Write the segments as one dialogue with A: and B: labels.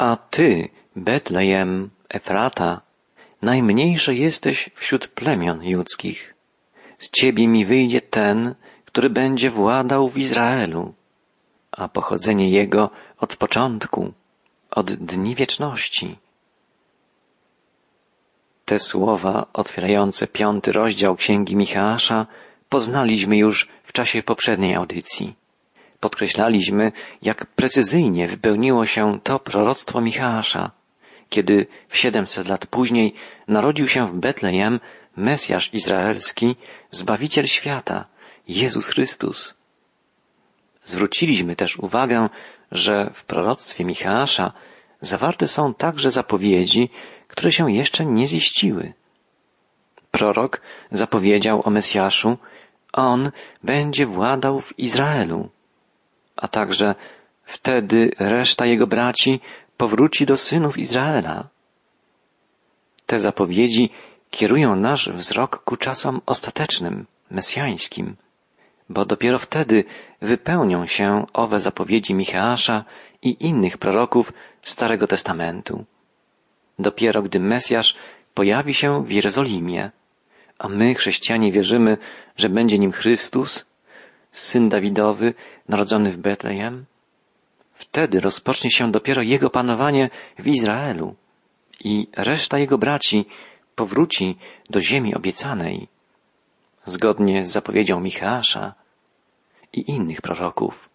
A: A ty, Betlejem, Efrata, najmniejszy jesteś wśród plemion judzkich. Z ciebie mi wyjdzie ten, który będzie władał w Izraelu, a pochodzenie jego od początku, od dni wieczności. Te słowa otwierające piąty rozdział Księgi Michała poznaliśmy już w czasie poprzedniej audycji. Podkreślaliśmy, jak precyzyjnie wypełniło się to proroctwo Michała, kiedy w siedemset lat później narodził się w Betlejem Mesjasz Izraelski, Zbawiciel świata, Jezus Chrystus. Zwróciliśmy też uwagę, że w proroctwie Michała zawarte są także zapowiedzi, które się jeszcze nie ziściły. Prorok zapowiedział o Mesjaszu, on będzie władał w Izraelu, a także wtedy reszta jego braci powróci do synów Izraela. Te zapowiedzi kierują nasz wzrok ku czasom ostatecznym, mesjańskim, bo dopiero wtedy wypełnią się owe zapowiedzi Micheasza i innych proroków Starego Testamentu. Dopiero gdy Mesjasz pojawi się w Jerozolimie, a my, chrześcijanie, wierzymy, że będzie nim Chrystus, syn Dawidowy, narodzony w Betlejem, wtedy rozpocznie się dopiero jego panowanie w Izraelu i reszta jego braci powróci do ziemi obiecanej, zgodnie z zapowiedzią Micheasza i innych proroków.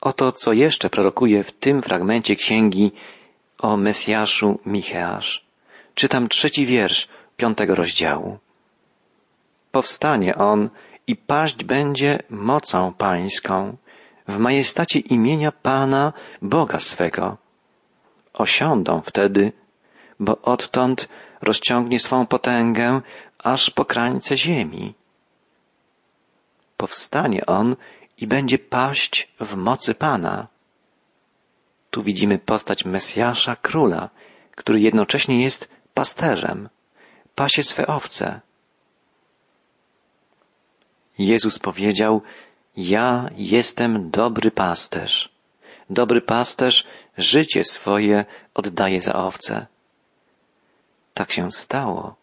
A: Oto co jeszcze prorokuje w tym fragmencie księgi o Mesjaszu Micheasz. Czytam trzeci wiersz piątego rozdziału. Powstanie on i paść będzie mocą pańską w majestacie imienia Pana Boga swego. Osiądą wtedy, bo odtąd rozciągnie swą potęgę aż po krańce ziemi. Powstanie on i będzie paść w mocy Pana. Tu widzimy postać Mesjasza, króla, który jednocześnie jest pasterzem, pasie swe owce. Jezus powiedział, ja jestem dobry pasterz. Dobry pasterz życie swoje oddaje za owce. Tak się stało.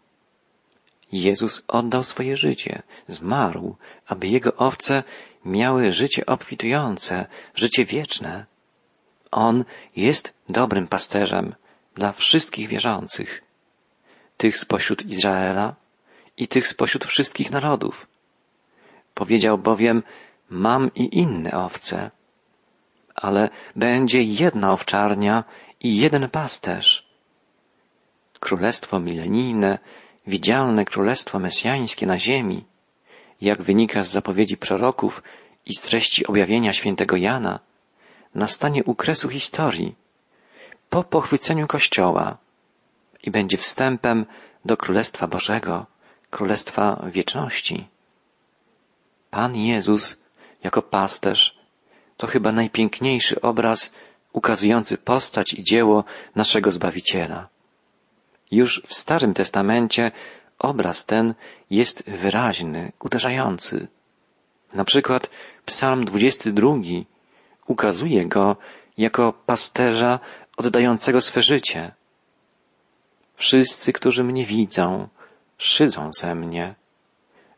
A: Jezus oddał swoje życie, zmarł, aby jego owce miały życie obfitujące, życie wieczne. On jest dobrym pasterzem dla wszystkich wierzących, tych spośród Izraela i tych spośród wszystkich narodów. Powiedział bowiem, mam i inne owce, ale będzie jedna owczarnia i jeden pasterz. Królestwo milenijne, widzialne królestwo mesjańskie na ziemi, jak wynika z zapowiedzi proroków i z treści objawienia świętego Jana, nastanie u kresu historii, po pochwyceniu Kościoła i będzie wstępem do Królestwa Bożego, Królestwa Wieczności. Pan Jezus jako pasterz to chyba najpiękniejszy obraz ukazujący postać i dzieło naszego Zbawiciela. Już w Starym Testamencie obraz ten jest wyraźny, uderzający. Na przykład Psalm 22 ukazuje go jako pasterza oddającego swe życie. Wszyscy, którzy mnie widzą, szydzą ze mnie,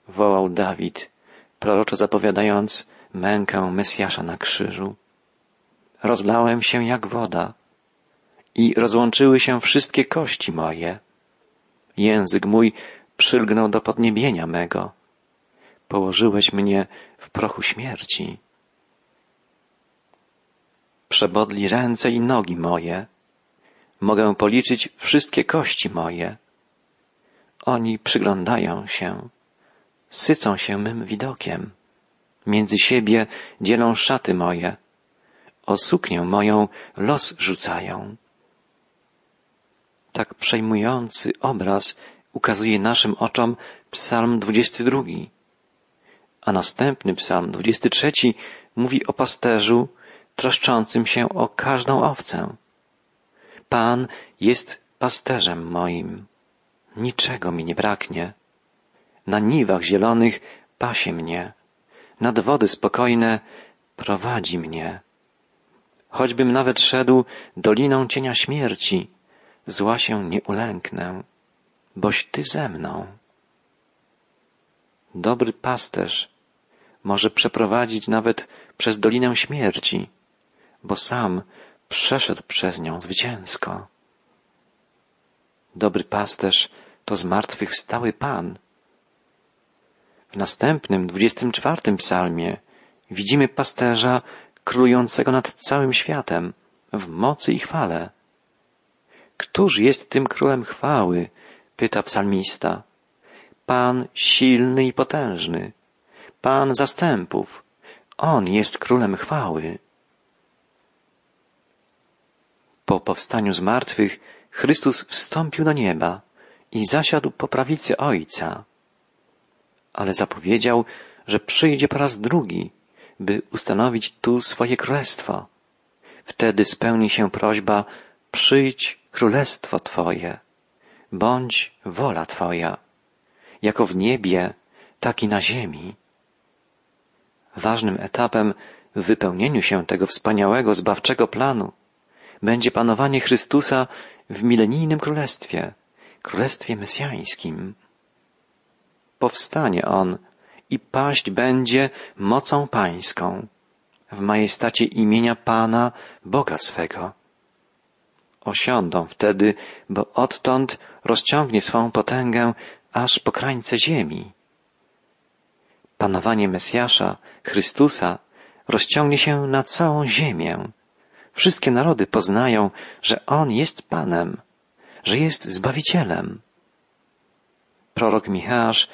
A: wołał Dawid, proroczo zapowiadając mękę Mesjasza na krzyżu. Rozlałem się jak woda i rozłączyły się wszystkie kości moje. Język mój przylgnął do podniebienia mego. Położyłeś mnie w prochu śmierci. Przebodli ręce i nogi moje. Mogę policzyć wszystkie kości moje. Oni przyglądają się, sycą się mym widokiem. Między siebie dzielą szaty moje. O suknię moją los rzucają. Tak przejmujący obraz ukazuje naszym oczom Psalm 22. A następny Psalm 23 mówi o pasterzu troszczącym się o każdą owcę. Pan jest pasterzem moim. Niczego mi nie braknie. Na niwach zielonych pasie mnie. Nad wody spokojne prowadzi mnie. choćbym nawet szedł doliną cienia śmierci, zła się nie ulęknę, boś Ty ze mną. Dobry pasterz może przeprowadzić nawet przez dolinę śmierci, bo sam przeszedł przez nią zwycięsko. Dobry pasterz to zmartwychwstały Pan. W następnym, dwudziestym czwartym psalmie widzimy pasterza królującego nad całym światem w mocy i chwale. Któż jest tym królem chwały? pyta psalmista. Pan silny i potężny, Pan zastępów. On jest królem chwały. Po powstaniu z martwych Chrystus wstąpił do nieba i zasiadł po prawicy Ojca. Ale zapowiedział, że przyjdzie po raz drugi, by ustanowić tu swoje królestwo. Wtedy spełni się prośba przyjdź królestwo Twoje, bądź wola Twoja, jako w niebie, tak i na ziemi. Ważnym etapem w wypełnieniu się tego wspaniałego, zbawczego planu będzie panowanie Chrystusa w milenijnym królestwie, królestwie mesjańskim. Powstanie on i paść będzie mocą pańską w majestacie imienia Pana, Boga swego. Osiądą wtedy, bo odtąd rozciągnie swą potęgę aż po krańce ziemi. Panowanie Mesjasza, Chrystusa, rozciągnie się na całą ziemię. Wszystkie narody poznają, że On jest Panem, że jest Zbawicielem. Prorok Michasz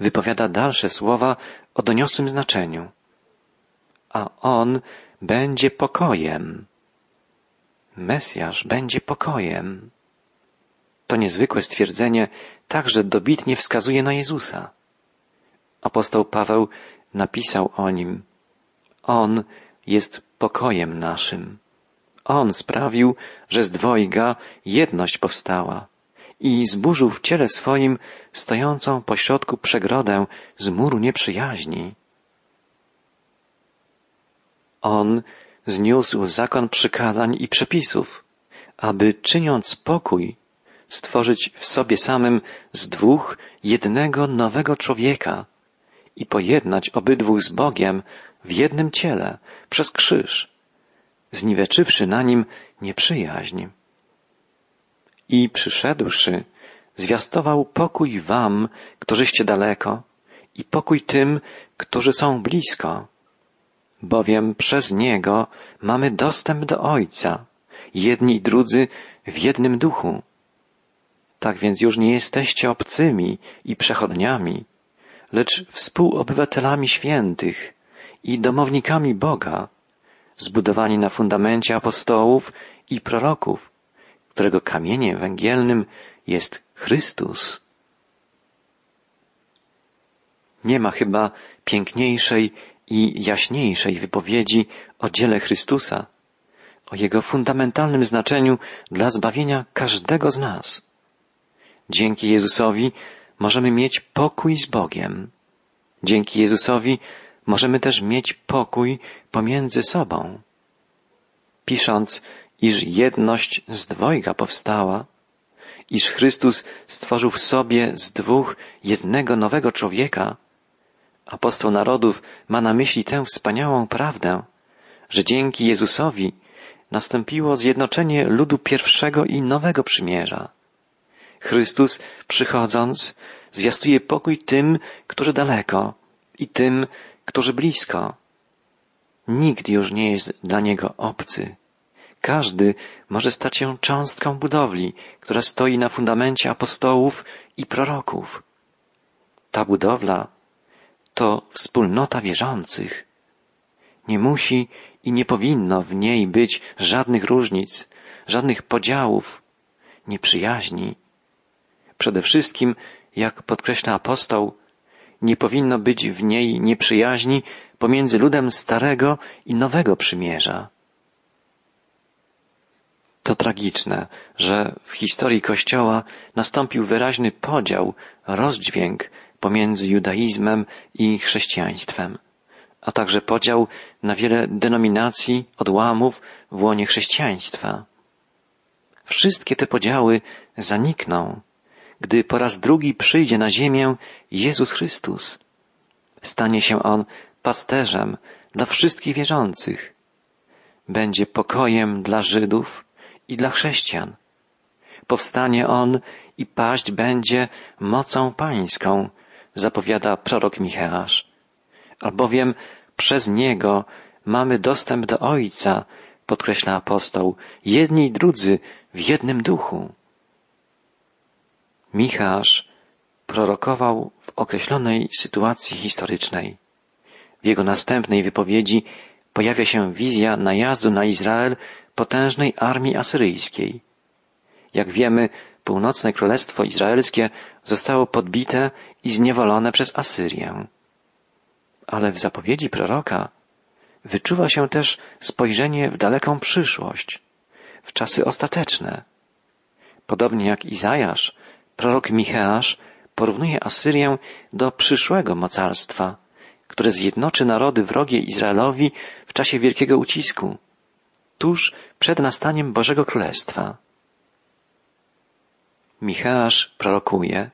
A: wypowiada dalsze słowa o doniosłym znaczeniu. A On będzie pokojem. Mesjasz będzie pokojem. To niezwykłe stwierdzenie także dobitnie wskazuje na Jezusa. Apostoł Paweł napisał o nim. On jest pokojem naszym. On sprawił, że z dwojga jedność powstała i zburzył w ciele swoim stojącą pośrodku przegrodę z muru nieprzyjaźni. On zniósł zakon przykazań i przepisów, aby czyniąc pokój, stworzyć w sobie samym z dwóch jednego nowego człowieka i pojednać obydwóch z Bogiem w jednym ciele przez krzyż, zniweczywszy na nim nieprzyjaźń. I przyszedłszy, zwiastował pokój wam, którzyście daleko, i pokój tym, którzy są blisko, bowiem przez Niego mamy dostęp do Ojca, jedni i drudzy w jednym duchu. Tak więc już nie jesteście obcymi i przechodniami, lecz współobywatelami świętych i domownikami Boga, zbudowani na fundamencie apostołów i proroków, którego kamieniem węgielnym jest Chrystus. Nie ma chyba piękniejszej i jaśniejszej wypowiedzi o dziele Chrystusa, o Jego fundamentalnym znaczeniu dla zbawienia każdego z nas. Dzięki Jezusowi możemy mieć pokój z Bogiem. Dzięki Jezusowi możemy też mieć pokój pomiędzy sobą. Pisząc, iż jedność z dwojga powstała, iż Chrystus stworzył w sobie z dwóch jednego nowego człowieka, apostoł narodów ma na myśli tę wspaniałą prawdę, że dzięki Jezusowi nastąpiło zjednoczenie ludu pierwszego i nowego przymierza. Chrystus, przychodząc, zwiastuje pokój tym, którzy daleko i tym, którzy blisko. Nikt już nie jest dla Niego obcy. Każdy może stać się cząstką budowli, która stoi na fundamencie apostołów i proroków. Ta budowla to wspólnota wierzących. Nie musi i nie powinno w niej być żadnych różnic, żadnych podziałów, nieprzyjaźni. Przede wszystkim, jak podkreśla apostoł, nie powinno być w niej nieprzyjaźni pomiędzy ludem starego i nowego przymierza. To tragiczne, że w historii Kościoła nastąpił wyraźny podział, rozdźwięk pomiędzy judaizmem i chrześcijaństwem. a także podział na wiele denominacji, odłamów w łonie chrześcijaństwa. Wszystkie te podziały zanikną, gdy po raz drugi przyjdzie na ziemię Jezus Chrystus. Stanie się On pasterzem dla wszystkich wierzących. Będzie pokojem dla Żydów i dla chrześcijan. Powstanie On i paść będzie mocą pańską, zapowiada prorok Micheasz. Albowiem przez Niego mamy dostęp do Ojca, podkreśla apostoł, jedni i drudzy w jednym duchu. Michasz prorokował w określonej sytuacji historycznej. W jego następnej wypowiedzi pojawia się wizja najazdu na Izrael potężnej armii asyryjskiej. Jak wiemy, północne królestwo izraelskie zostało podbite i zniewolone przez Asyrię. Ale w zapowiedzi proroka wyczuwa się też spojrzenie w daleką przyszłość, w czasy ostateczne. Podobnie jak Izajasz, prorok Micheasz porównuje Asyrię do przyszłego mocarstwa, które zjednoczy narody wrogie Izraelowi w czasie wielkiego ucisku, tuż przed nastaniem Bożego Królestwa. Micheasz prorokuje,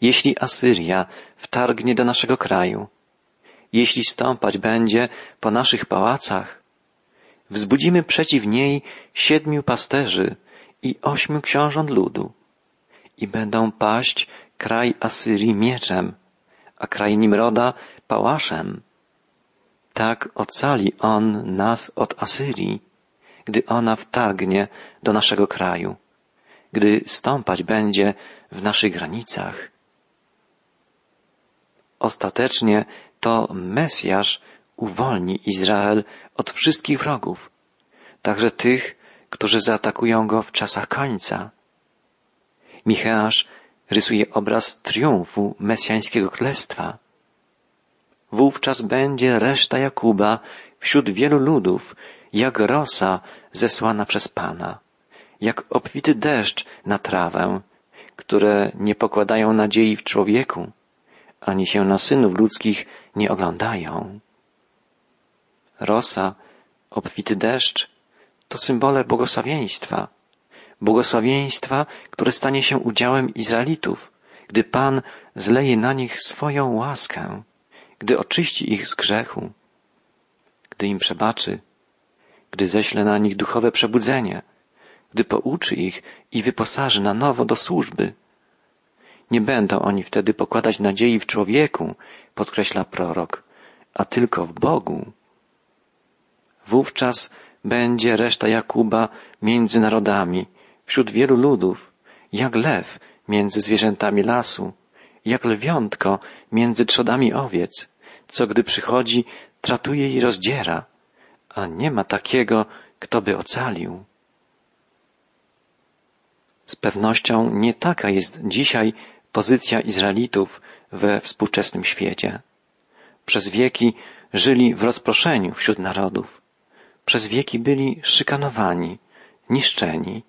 A: jeśli Asyria wtargnie do naszego kraju, jeśli stąpać będzie po naszych pałacach, wzbudzimy przeciw niej siedmiu pasterzy i ośmiu książąt ludu i będą paść kraj Asyrii mieczem, a kraj Nimroda pałaszem. Tak ocali on nas od Asyrii, gdy ona wtargnie do naszego kraju, gdy stąpać będzie w naszych granicach. Ostatecznie to Mesjasz uwolni Izrael od wszystkich wrogów, także tych, którzy zaatakują go w czasach końca. Micheasz rysuje obraz triumfu mesjańskiego królestwa. Wówczas będzie reszta Jakuba wśród wielu ludów, jak rosa zesłana przez Pana, jak obfity deszcz na trawę, które nie pokładają nadziei w człowieku, ani się na synów ludzkich nie oglądają. Rosa, obfity deszcz to symbole błogosławieństwa, błogosławieństwa, które stanie się udziałem Izraelitów, gdy Pan zleje na nich swoją łaskę, gdy oczyści ich z grzechu, gdy im przebaczy, gdy ześle na nich duchowe przebudzenie, gdy pouczy ich i wyposaży na nowo do służby. Nie będą oni wtedy pokładać nadziei w człowieku, podkreśla prorok, a tylko w Bogu. Wówczas będzie reszta Jakuba między narodami, wśród wielu ludów, jak lew między zwierzętami lasu, jak lwiątko między trzodami owiec, co gdy przychodzi, tratuje i rozdziera, a nie ma takiego, kto by ocalił. Z pewnością nie taka jest dzisiaj pozycja Izraelitów we współczesnym świecie. Przez wieki żyli w rozproszeniu wśród narodów. Przez wieki byli szykanowani, niszczeni,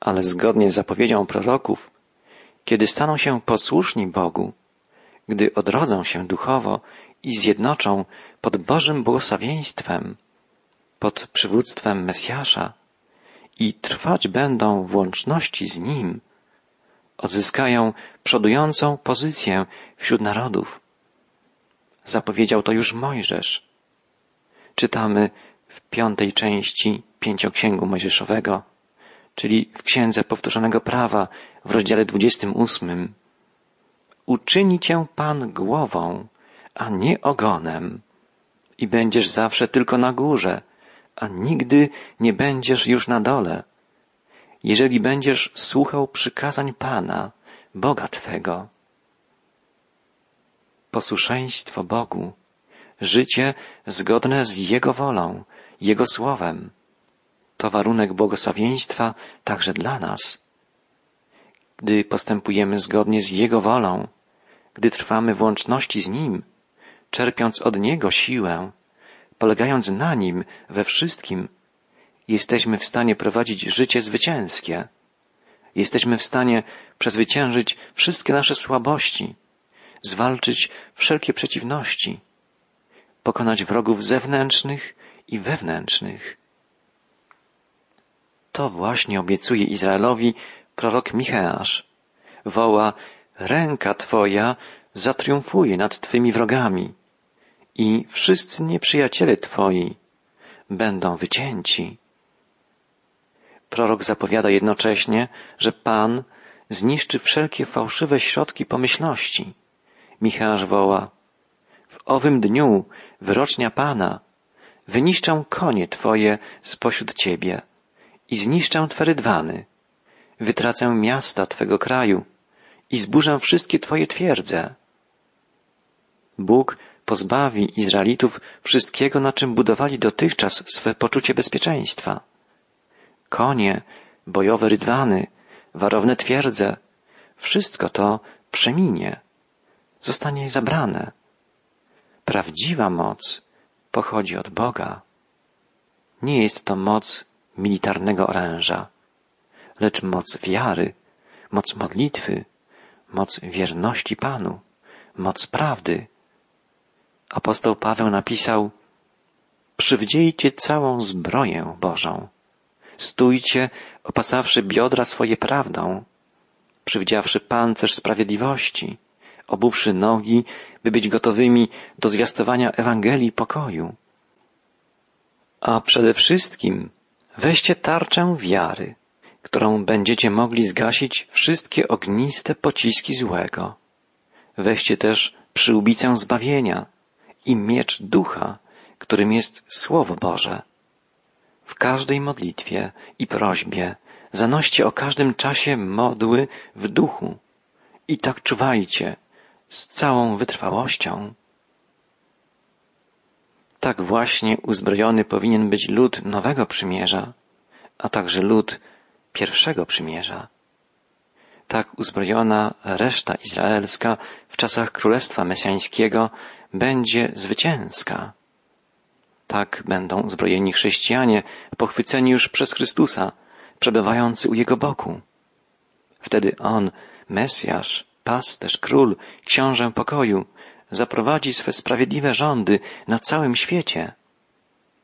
A: ale zgodnie z zapowiedzią proroków, kiedy staną się posłuszni Bogu, gdy odrodzą się duchowo i zjednoczą pod Bożym błogosławieństwem, pod przywództwem Mesjasza i trwać będą w łączności z Nim, odzyskają przodującą pozycję wśród narodów. Zapowiedział to już Mojżesz. Czytamy w piątej części pięcioksięgu Mojżeszowego czyli w Księdze Powtórzonego Prawa w rozdziale 28. Uczyni cię Pan głową, a nie ogonem i będziesz zawsze tylko na górze, a nigdy nie będziesz już na dole. Jeżeli będziesz słuchał przykazań Pana, Boga Twego. Posłuszeństwo Bogu, życie zgodne z Jego wolą, Jego słowem, to warunek błogosławieństwa także dla nas. Gdy postępujemy zgodnie z Jego wolą, gdy trwamy w łączności z Nim, czerpiąc od Niego siłę, polegając na Nim we wszystkim, jesteśmy w stanie prowadzić życie zwycięskie. Jesteśmy w stanie przezwyciężyć wszystkie nasze słabości, zwalczyć wszelkie przeciwności. pokonać wrogów zewnętrznych i wewnętrznych. To właśnie obiecuje Izraelowi prorok Micheasz. Woła, ręka Twoja zatriumfuje nad Twymi wrogami i wszyscy nieprzyjaciele Twoi będą wycięci. Prorok zapowiada jednocześnie, że Pan zniszczy wszelkie fałszywe środki pomyślności. Michasz woła, w owym dniu wyrocznia Pana wyniszczę konie Twoje spośród Ciebie i zniszczę Twe rydwany, wytracę miasta Twego kraju i zburzę wszystkie Twoje twierdze. Bóg pozbawi Izraelitów wszystkiego, na czym budowali dotychczas swe poczucie bezpieczeństwa. Konie, bojowe rydwany, warowne twierdze, wszystko to przeminie, zostanie zabrane. Prawdziwa moc pochodzi od Boga. Nie jest to moc militarnego oręża, lecz moc wiary, moc modlitwy, moc wierności Panu, moc prawdy. Apostoł Paweł napisał, przywdziejcie całą zbroję Bożą. Stójcie, opasawszy biodra swoje prawdą, przywdziawszy pancerz sprawiedliwości, obuwszy nogi, by być gotowymi do zwiastowania Ewangelii pokoju. A przede wszystkim weźcie tarczę wiary, którą będziecie mogli zgasić wszystkie ogniste pociski złego. Weźcie też przyłbicę zbawienia i miecz ducha, którym jest Słowo Boże. W każdej modlitwie i prośbie zanoście o każdym czasie modły w duchu i tak czuwajcie z całą wytrwałością. Tak właśnie uzbrojony powinien być lud nowego przymierza, a także lud pierwszego przymierza. Tak uzbrojona reszta izraelska w czasach Królestwa Mesjańskiego będzie zwycięska. Tak będą uzbrojeni chrześcijanie, pochwyceni już przez Chrystusa, przebywający u Jego boku. Wtedy On, Mesjasz, pasterz, król, książę pokoju, zaprowadzi swe sprawiedliwe rządy na całym świecie.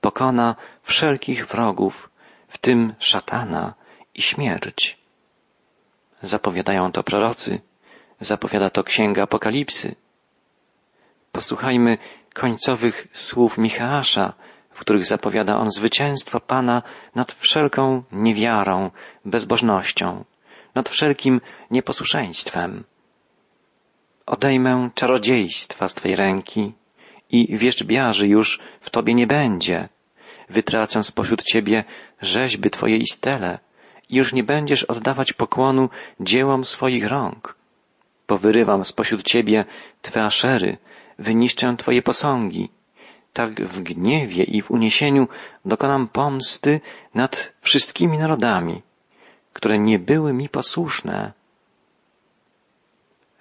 A: Pokona wszelkich wrogów, w tym szatana i śmierć. Zapowiadają to prorocy, zapowiada to księga Apokalipsy. Posłuchajmy końcowych słów Michała, w których zapowiada on zwycięstwo Pana nad wszelką niewiarą, bezbożnością, nad wszelkim nieposłuszeństwem. Odejmę czarodziejstwa z Twej ręki i wierzbiarzy już w Tobie nie będzie. Wytracę spośród Ciebie rzeźby Twoje i stele i już nie będziesz oddawać pokłonu dziełom swoich rąk. Powyrywam spośród Ciebie Twe aszery, wyniszczę Twoje posągi. Tak w gniewie i w uniesieniu dokonam pomsty nad wszystkimi narodami, które nie były mi posłuszne.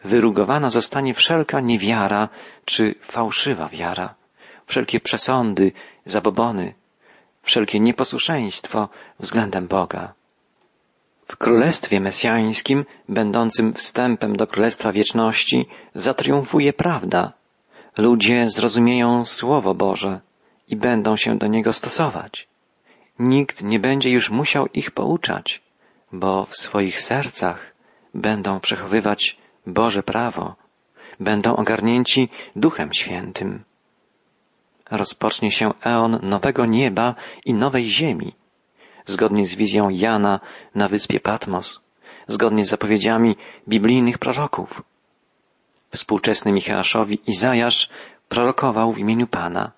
A: Wyrugowana zostanie wszelka niewiara czy fałszywa wiara, wszelkie przesądy, zabobony, wszelkie nieposłuszeństwo względem Boga. W Królestwie Mesjańskim, będącym wstępem do Królestwa Wieczności, zatriumfuje prawda, Ludzie zrozumieją Słowo Boże i będą się do niego stosować. Nikt nie będzie już musiał ich pouczać, bo w swoich sercach będą przechowywać Boże prawo, będą ogarnięci Duchem Świętym. Rozpocznie się eon nowego nieba i nowej ziemi, zgodnie z wizją Jana na wyspie Patmos, zgodnie z zapowiedziami biblijnych proroków. Współczesny Michałaszowi Izajasz prorokował w imieniu Pana.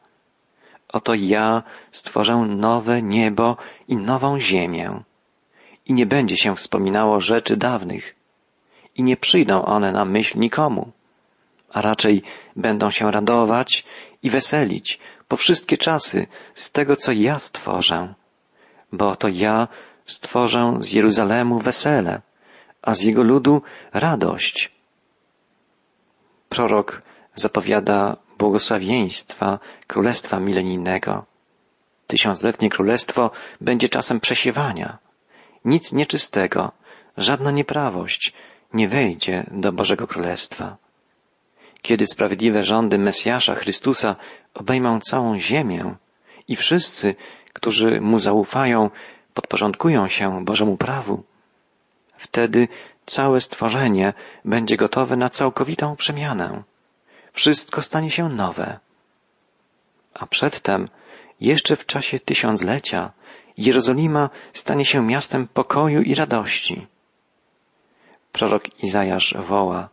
A: Oto ja stworzę nowe niebo i nową ziemię. I nie będzie się wspominało rzeczy dawnych. I nie przyjdą one na myśl nikomu, a raczej będą się radować i weselić po wszystkie czasy z tego, co ja stworzę. Bo to ja stworzę z Jeruzalemu wesele, a z jego ludu radość Prorok zapowiada błogosławieństwa Królestwa Milenijnego. Tysiącletnie Królestwo będzie czasem przesiewania. Nic nieczystego, żadna nieprawość nie wejdzie do Bożego Królestwa. kiedy sprawiedliwe rządy Mesjasza Chrystusa obejmą całą ziemię i wszyscy, którzy mu zaufają, podporządkują się Bożemu prawu, wtedy całe stworzenie będzie gotowe na całkowitą przemianę. Wszystko stanie się nowe. A przedtem, jeszcze w czasie tysiąclecia, Jerozolima stanie się miastem pokoju i radości. Prorok Izajasz woła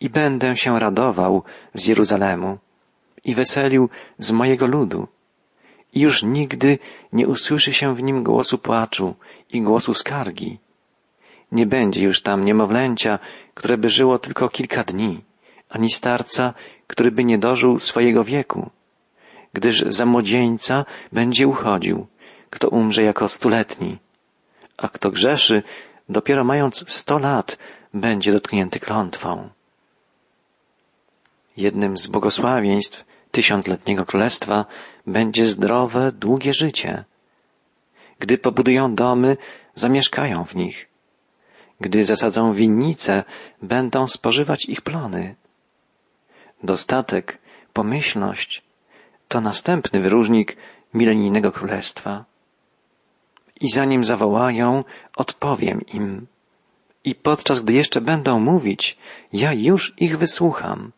A: i będę się radował z Jeruzalemu i weselił z mojego ludu. I już nigdy nie usłyszy się w nim głosu płaczu i głosu skargi. Nie będzie już tam niemowlęcia, które by żyło tylko kilka dni, ani starca, który by nie dożył swojego wieku, gdyż za młodzieńca będzie uchodził, kto umrze jako stuletni, a kto grzeszy, dopiero mając sto lat, będzie dotknięty klątwą. Jednym z błogosławieństw tysiącletniego królestwa będzie zdrowe, długie życie. Gdy pobudują domy, zamieszkają w nich. Gdy zasadzą winnice, będą spożywać ich plony. Dostatek, pomyślność to następny wyróżnik milenijnego królestwa. I zanim zawołają, odpowiem im. I podczas gdy jeszcze będą mówić, ja już ich wysłucham.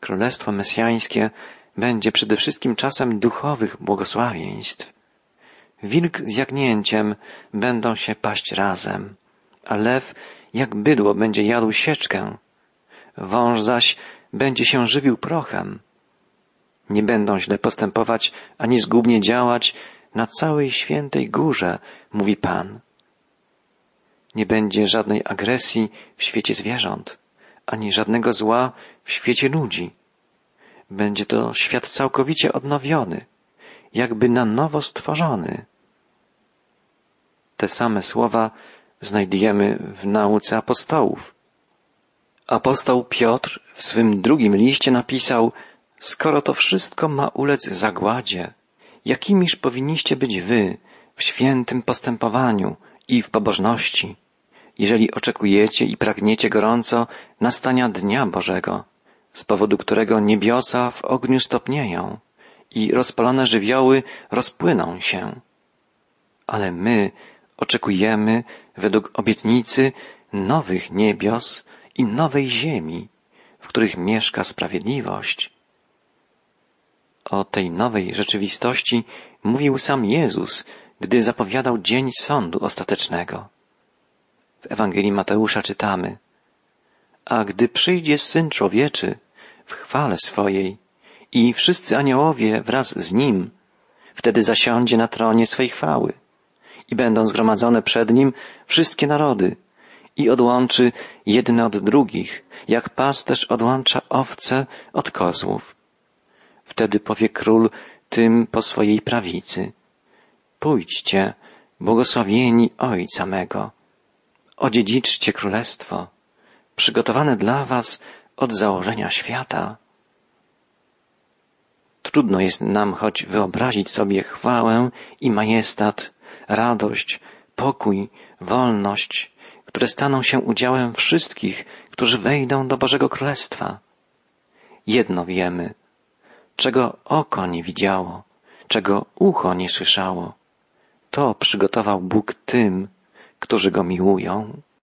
A: Królestwo Mesjańskie będzie przede wszystkim czasem duchowych błogosławieństw. Wilk z jagnięciem będą się paść razem, a lew jak bydło będzie jadł sieczkę. Wąż zaś będzie się żywił prochem. Nie będą źle postępować ani zgubnie działać na całej świętej górze, mówi Pan. Nie będzie żadnej agresji w świecie zwierząt ani żadnego zła w świecie ludzi. Będzie to świat całkowicie odnowiony, jakby na nowo stworzony. Te same słowa znajdujemy w nauce apostołów. Apostoł Piotr w swym drugim liście napisał, skoro to wszystko ma ulec zagładzie, jakimiż powinniście być wy w świętym postępowaniu i w pobożności, jeżeli oczekujecie i pragniecie gorąco nastania Dnia Bożego, z powodu którego niebiosa w ogniu stopnieją i rozpalone żywioły rozpłyną się. Ale my oczekujemy według obietnicy nowych niebios i nowej ziemi, w których mieszka sprawiedliwość. O tej nowej rzeczywistości mówił sam Jezus, gdy zapowiadał dzień sądu ostatecznego. W Ewangelii Mateusza czytamy, a gdy przyjdzie Syn Człowieczy w chwale swojej i wszyscy aniołowie wraz z Nim, wtedy zasiądzie na tronie swej chwały i będą zgromadzone przed Nim wszystkie narody i odłączy jedne od drugich, jak pasterz odłącza owce od kozłów. Wtedy powie król tym po swojej prawicy. Pójdźcie, błogosławieni Ojca mego, odziedziczcie królestwo, przygotowane dla was od założenia świata. Trudno jest nam choć wyobrazić sobie chwałę i majestat, radość, pokój, wolność, które staną się udziałem wszystkich, którzy wejdą do Bożego Królestwa. Jedno wiemy, czego oko nie widziało, czego ucho nie słyszało, to przygotował Bóg tym, którzy go miłują.